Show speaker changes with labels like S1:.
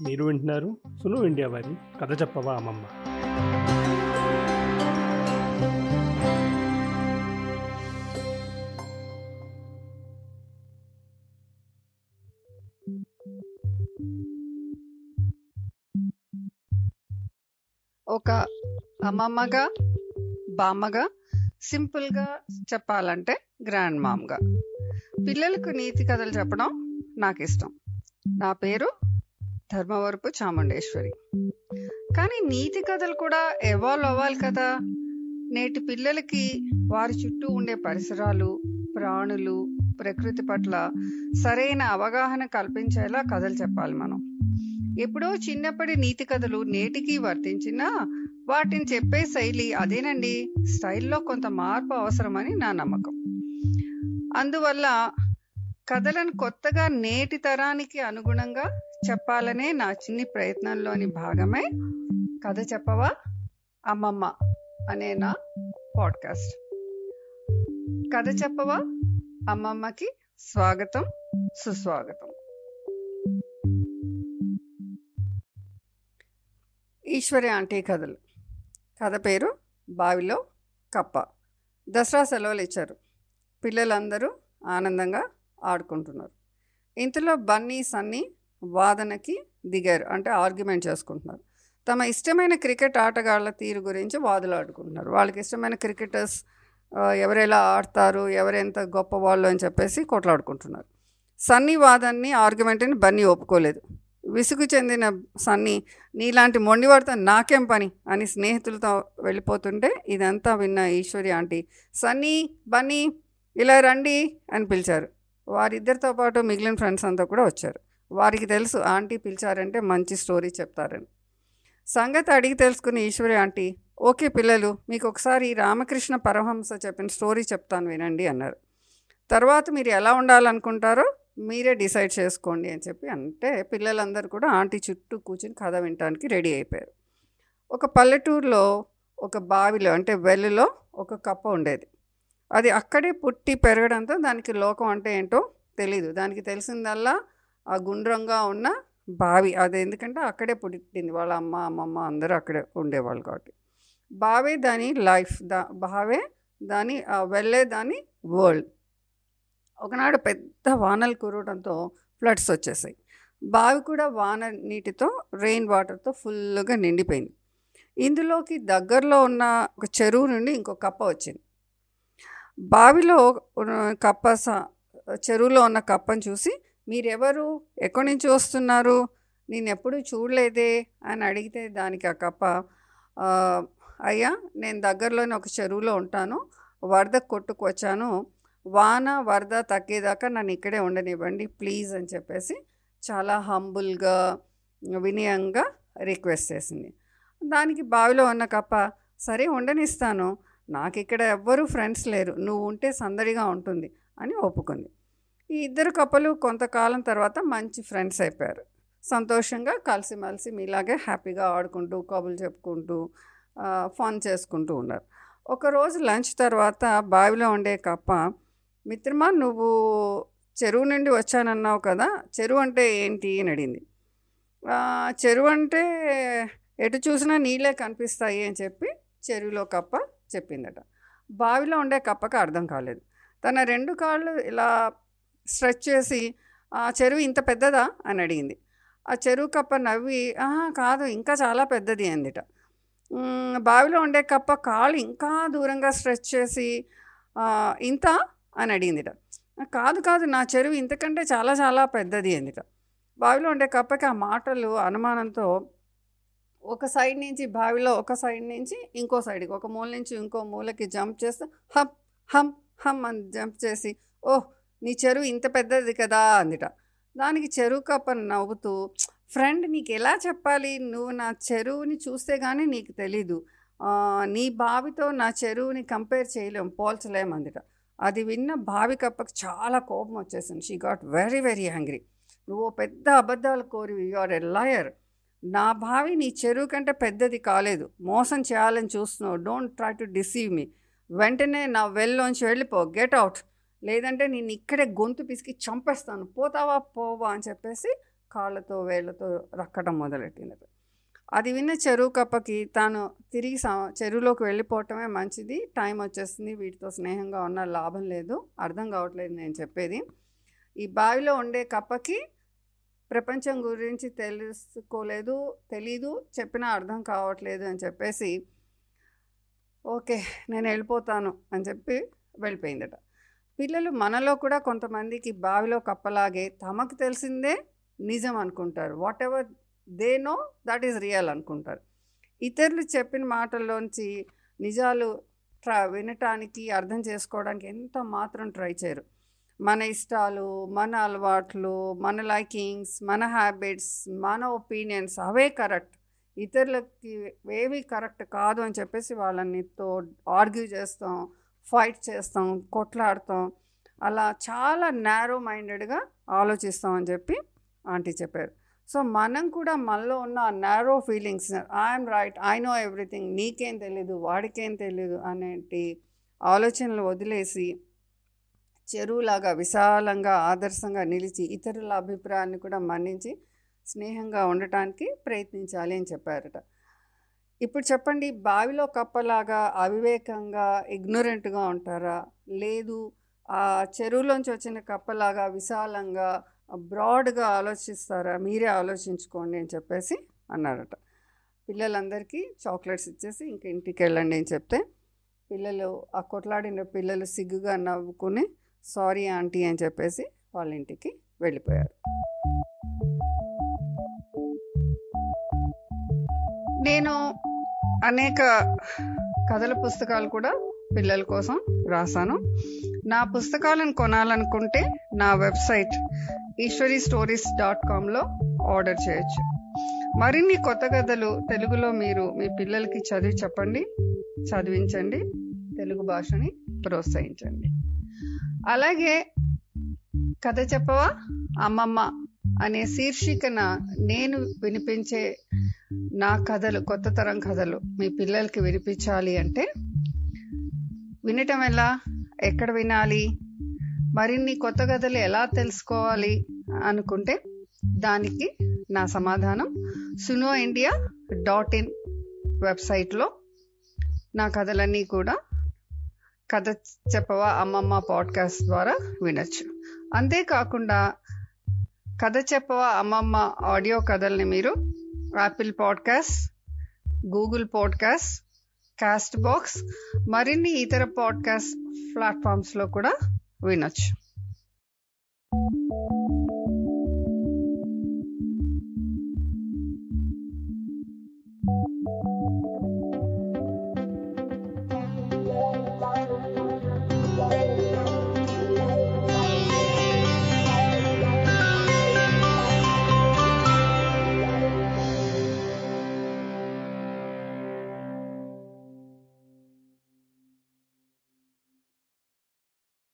S1: మీరు వింటున్నారు. సును ఇండియా వారి కథ చెప్పవా అమ్మమ్మ?
S2: ఒక అమ్మమ్మగా బామ్మగా సింపుల్గా చెప్పాలంటే గ్రాండ్ మామ్గా. పిల్లలకు నీతి కథలు చెప్పడం నాకు ఇష్టం నా పేరు ధర్మవరపు చాముండేశ్వరి. కానీ నీతి కథలు కూడా ఎవాల్వ్ అవ్వాలి కదా. నేటి పిల్లలకి వారి చుట్టూ ఉండే పరిసరాలు ప్రాణులు ప్రకృతి పట్ల సరైన అవగాహన కల్పించేలా కథలు చెప్పాలి మనం. ఎప్పుడో చిన్నప్పటి నీతి కథలు నేటికి వర్తించినా వాటిని చెప్పే శైలి అదేనండి. స్టైల్లో కొంత మార్పు అవసరమని నా నమ్మకం. అందువల్ల కథలను కొత్తగా నేటి తరానికి అనుగుణంగా చెప్పాలనే నా చిన్ని ప్రయత్నంలోని భాగమే కథ చెప్పవా? అమ్మమ్మ అనే నా పాడ్కాస్ట్. కథ చెప్పవా? అమ్మమ్మకి స్వాగతం సుస్వాగతం. ఈశ్వరి ఆంటీ కథలు. కథ పేరు బావిలో కప్ప. దసరా సెలవులు ఇచ్చారు. పిల్లలందరూ ఆనందంగా ఆడుకుంటున్నారు. ఇంతలో బన్నీ సన్నీ వాదనకి దిగారు. అంటే ఆర్గ్యుమెంట్ చేసుకుంటున్నారు. తమ ఇష్టమైన క్రికెట్ ఆటగాళ్ళ తీరు గురించి వాదులాడుకుంటున్నారు వాళ్ళకి ఇష్టమైన క్రికెటర్స్ ఎవరెలా ఆడతారు ఎవరెంత గొప్ప వాళ్ళు అని చెప్పేసి కొట్లాడుకుంటున్నారు. సన్నీ వాదన్ని ఆర్గ్యుమెంట్ని బన్నీ ఒప్పుకోలేదు. విసుగు చెందిన సన్నీ నీలాంటి మొండివాడితో నాకేం పని? అని స్నేహితులతో వెళ్ళిపోతుంటే ఇదంతా విన్న ఈశ్వరి ఆంటీ సన్నీ బన్నీ ఇలా రండి అని పిలిచారు. వారిద్దరితో పాటు మిగిలిన ఫ్రెండ్స్ అంతా కూడా వచ్చారు. వారికి తెలుసు ఆంటీ పిలిచారంటే మంచి స్టోరీ చెప్తారని. సంగతి అడిగి తెలుసుకుని ఈశ్వరి ఆంటీ ఓకే పిల్లలు మీకు ఒకసారి రామకృష్ణ పరమహంస చెప్పిన స్టోరీ చెప్తాను వినండి అన్నారు. తర్వాత మీరు ఎలా ఉండాలనుకుంటారో మీరే డిసైడ్ చేసుకోండి అని చెప్పి అంటే పిల్లలందరూ కూడా ఆంటీ చుట్టూ కూర్చుని కథ వినడానికి రెడీ అయిపోయారు. ఒక పల్లెటూరులో ఒక బావిలో అంటే వెల్లులో ఒక కప్ప ఉండేది. అది అక్కడే పుట్టి పెరగడంతో దానికి లోకం అంటే ఏంటో తెలీదు. దానికి తెలిసిందల్లా ఆ గుండ్రంగా ఉన్న బావి. అది ఎందుకంటే అక్కడే పుట్టింది వాళ్ళ అమ్మ అమ్మమ్మ అందరూ అక్కడే ఉండేవాళ్ళు కాబట్టి. బావే దాని లైఫ్. దా బావే దాని వెళ్ళే దాని వరల్డ్. ఒకనాడు పెద్ద వానలు కురవడంతో ఫ్లడ్స్ వచ్చేసాయి. బావి కూడా వాన నీటితో రెయిన్ వాటర్తో ఫుల్గా నిండిపోయింది. ఇందులోకి దగ్గరలో ఉన్న ఒక చెరువు నుండి ఇంకో కప్ప వచ్చింది. బావిలో కప్ప చెరువులో ఉన్న కప్పను చూసి మీరెవరు? ఎక్కడి నుంచి వస్తున్నారు? నేను ఎప్పుడూ చూడలేదే అని అడిగితే దానికి ఆ కప్ప అయ్యా నేను దగ్గరలోనే ఒక చెరువులో ఉంటాను. వరద కొట్టుకొచ్చాను. వాన వరద తగ్గేదాకా నన్ను ఇక్కడే ఉండనివ్వండి ప్లీజ్ అని చెప్పేసి చాలా హంబుల్గా వినయంగా రిక్వెస్ట్ చేసింది. దానికి బావిలో ఉన్న కప్ప సరే ఉండనిస్తాను. నాకు ఇక్కడ ఎవ్వరూ ఫ్రెండ్స్ లేరు. నువ్వు ఉంటే సందడిగా ఉంటుంది అని ఒప్పుకుంది. ఈ ఇద్దరు కప్పలు కొంతకాలం తర్వాత మంచి ఫ్రెండ్స్ అయిపోయారు. సంతోషంగా కలిసిమెలిసి మీలాగే హ్యాపీగా ఆడుకుంటూ కబులు చెప్పుకుంటూ ఫన్ చేసుకుంటూ ఉన్నారు. ఒకరోజు లంచ్ తర్వాత బావిలో ఉండే కప్ప మిత్రమా నువ్వు చెరువు నుండి వచ్చానన్నావు కదా చెరువు అంటే ఏంటి అని అడిగింది. చెరువు అంటే ఎటు చూసినా నీళ్ళే కనిపిస్తాయి అని చెప్పి చెరువులో కప్ప చెప్పిందట. బావిలో ఉండే కప్పకి అర్థం కాలేదు. తన రెండు కాళ్ళు ఇలా స్ట్రెచ్ చేసి ఆ చెరువు ఇంత పెద్దదా? అని అడిగింది. ఆ చెరువు కప్ప నవ్వి ఆహా కాదు ఇంకా చాలా పెద్దది అందిట. బావిలో ఉండే కప్ప కాళ్ళు ఇంకా దూరంగా స్ట్రెచ్ చేసి ఇంత? అని అడిగిందిట. కాదు కాదు నా చెరువు ఇంతకంటే చాలా చాలా పెద్దది అందిట. బావిలో ఉండే కప్పకి ఆ మాటలు అనుమానంతో ఒక సైడ్ నుంచి బావిలో ఒక సైడ్ నుంచి ఇంకో సైడ్కి ఒక మూల నుంచి ఇంకో మూలకి జంప్ చేస్తే హమ్ హమ్ హమ్ అని జంప్ చేసి ఓహ్ నీ చెరువు ఇంత పెద్దది కదా అందిట. దానికి చెరువు కప్పని నవ్వుతూ ఫ్రెండ్ నీకు ఎలా చెప్పాలి? నువ్వు నా చెరువుని చూస్తే కానీ నీకు తెలీదు. నీ బావితో నా చెరువుని కంపేర్ చేయలేం పోల్చలేం అందిట. అది విన్న బావి కప్పకి చాలా కోపం వచ్చేసింది. She got very very angry నువ్వు పెద్ద అబద్ధాలు కోరి యు ఆర్ ఎ లాయర్ నా బావి నీ చెరువు కంటే పెద్దది కాలేదు. మోసం చేయాలని చూస్తున్నావు. Don't try to deceive me వెంటనే నా వెల్లోంచి వెళ్ళిపో. గెట్ అవుట్ లేదంటే నేను ఇక్కడే గొంతు పిసికి చంపేస్తాను. పోతావా? పోవా? అని చెప్పేసి కాళ్ళతో వేళ్ళతో రక్కడం మొదలెట్టినది అది విన్న చెరువు కప్పకి తాను తిరిగి చెరువులోకి వెళ్ళిపోవటమే మంచిది. టైం వచ్చేస్తుంది వీటితో స్నేహంగా ఉన్న లాభం లేదు. అర్థం కావట్లేదు నేను చెప్పేది. ఈ బావిలో ఉండే కప్పకి ప్రపంచం గురించి తెలుసుకోలేదు తెలీదు చెప్పినా అర్థం కావట్లేదు అని చెప్పేసి ఓకే నేను వెళ్ళిపోతాను అని చెప్పి వెళ్ళిపోయిందట. పిల్లలు మనలో కూడా కొంతమందికి బావిలో కప్పలాగే తమకు తెలిసిందే నిజం అనుకుంటారు. Whatever they know that is real అనుకుంటారు. ఇతరులు చెప్పిన మాటల్లోంచి నిజాలు ట్రా వినటానికి అర్థం చేసుకోవడానికి ఎంత మాత్రం ట్రై చేయరు. మన ఇష్టాలు మన అలవాట్లు మన లైకింగ్స్ మన హ్యాబిట్స్ మన ఒపీనియన్స్ అవే కరెక్ట్. ఇతరులకి ఏవి కరెక్ట్ కాదు అని చెప్పేసి వాళ్ళనితో ఆర్గ్యూ చేస్తాం ఫైట్ చేస్తాం కొట్లాడతాం. అలా చాలా నేరో మైండెడ్గా ఆలోచిస్తాం అని చెప్పి ఆంటీ చెప్పారు. సో మనం కూడా మనలో ఉన్న narrow feelings I'm right I know everything నీకేం తెలీదు వాడికేం తెలీదు అనేటి ఆలోచనలు వదిలేసి చెరువులాగా విశాలంగా ఆదర్శంగా నిలిచి ఇతరుల అభిప్రాయాన్ని కూడా మన్నించి స్నేహంగా ఉండటానికి ప్రయత్నించాలి అని చెప్పారట. ఇప్పుడు చెప్పండి బావిలో కప్పలాగా అవివేకంగా ఇగ్నోరెంట్గా ఉంటారా? లేదు ఆ చెరువులోంచి వచ్చిన కప్పలాగా విశాలంగా బ్రాడ్గా ఆలోచిస్తారా? మీరే ఆలోచించుకోండి అని చెప్పేసి అన్నారట. పిల్లలందరికీ చాక్లెట్స్ ఇచ్చేసి ఇంక ఇంటికి వెళ్ళండి అని చెప్తే పిల్లలు ఆ కొట్లాడిన పిల్లలు సిగ్గుగా నవ్వుకుని సారీ ఆంటీ అని చెప్పేసి వాళ్ళ ఇంటికి వెళ్ళిపోయారు. నేను అనేక కథల పుస్తకాలు కూడా పిల్లల కోసం రాశాను. నా పుస్తకాలను కొనాలనుకుంటే నా వెబ్సైట్ ఈశ్వరీ స్టోరీస్ డాట్ కామ్లో ఆర్డర్ చేయొచ్చు. మరిన్ని కొత్త కథలు తెలుగులో మీరు మీ పిల్లలకి చదివి చెప్పండి చదివించండి తెలుగు భాషని ప్రోత్సహించండి. అలాగే కథ చెప్పవా? అమ్మమ్మ అనే శీర్షికన నేను వినిపించే నా కథలు కొత్త తరం కథలు మీ పిల్లలకి వినిపించాలి అంటే వినటం ఎలా ఎక్కడ వినాలి? మరిన్ని కొత్త కథలు ఎలా తెలుసుకోవాలి అనుకుంటే దానికి నా సమాధానం సునో ఇండియా డాట్ ఇన్ వెబ్సైట్లో నా కథలన్నీ కూడా కథ చెప్పవా అమ్మమ్మ పాడ్కాస్ట్ ద్వారా వినొచ్చు. అంతేకాకుండా కథ చెప్పవా అమ్మమ్మ ఆడియో కథల్ని మీరు Apple podcast Google podcast Castbox మరిన్ని ఇతర పాడ్కాస్ట్ ప్లాట్ఫామ్స్లో కూడా వినొచ్చు.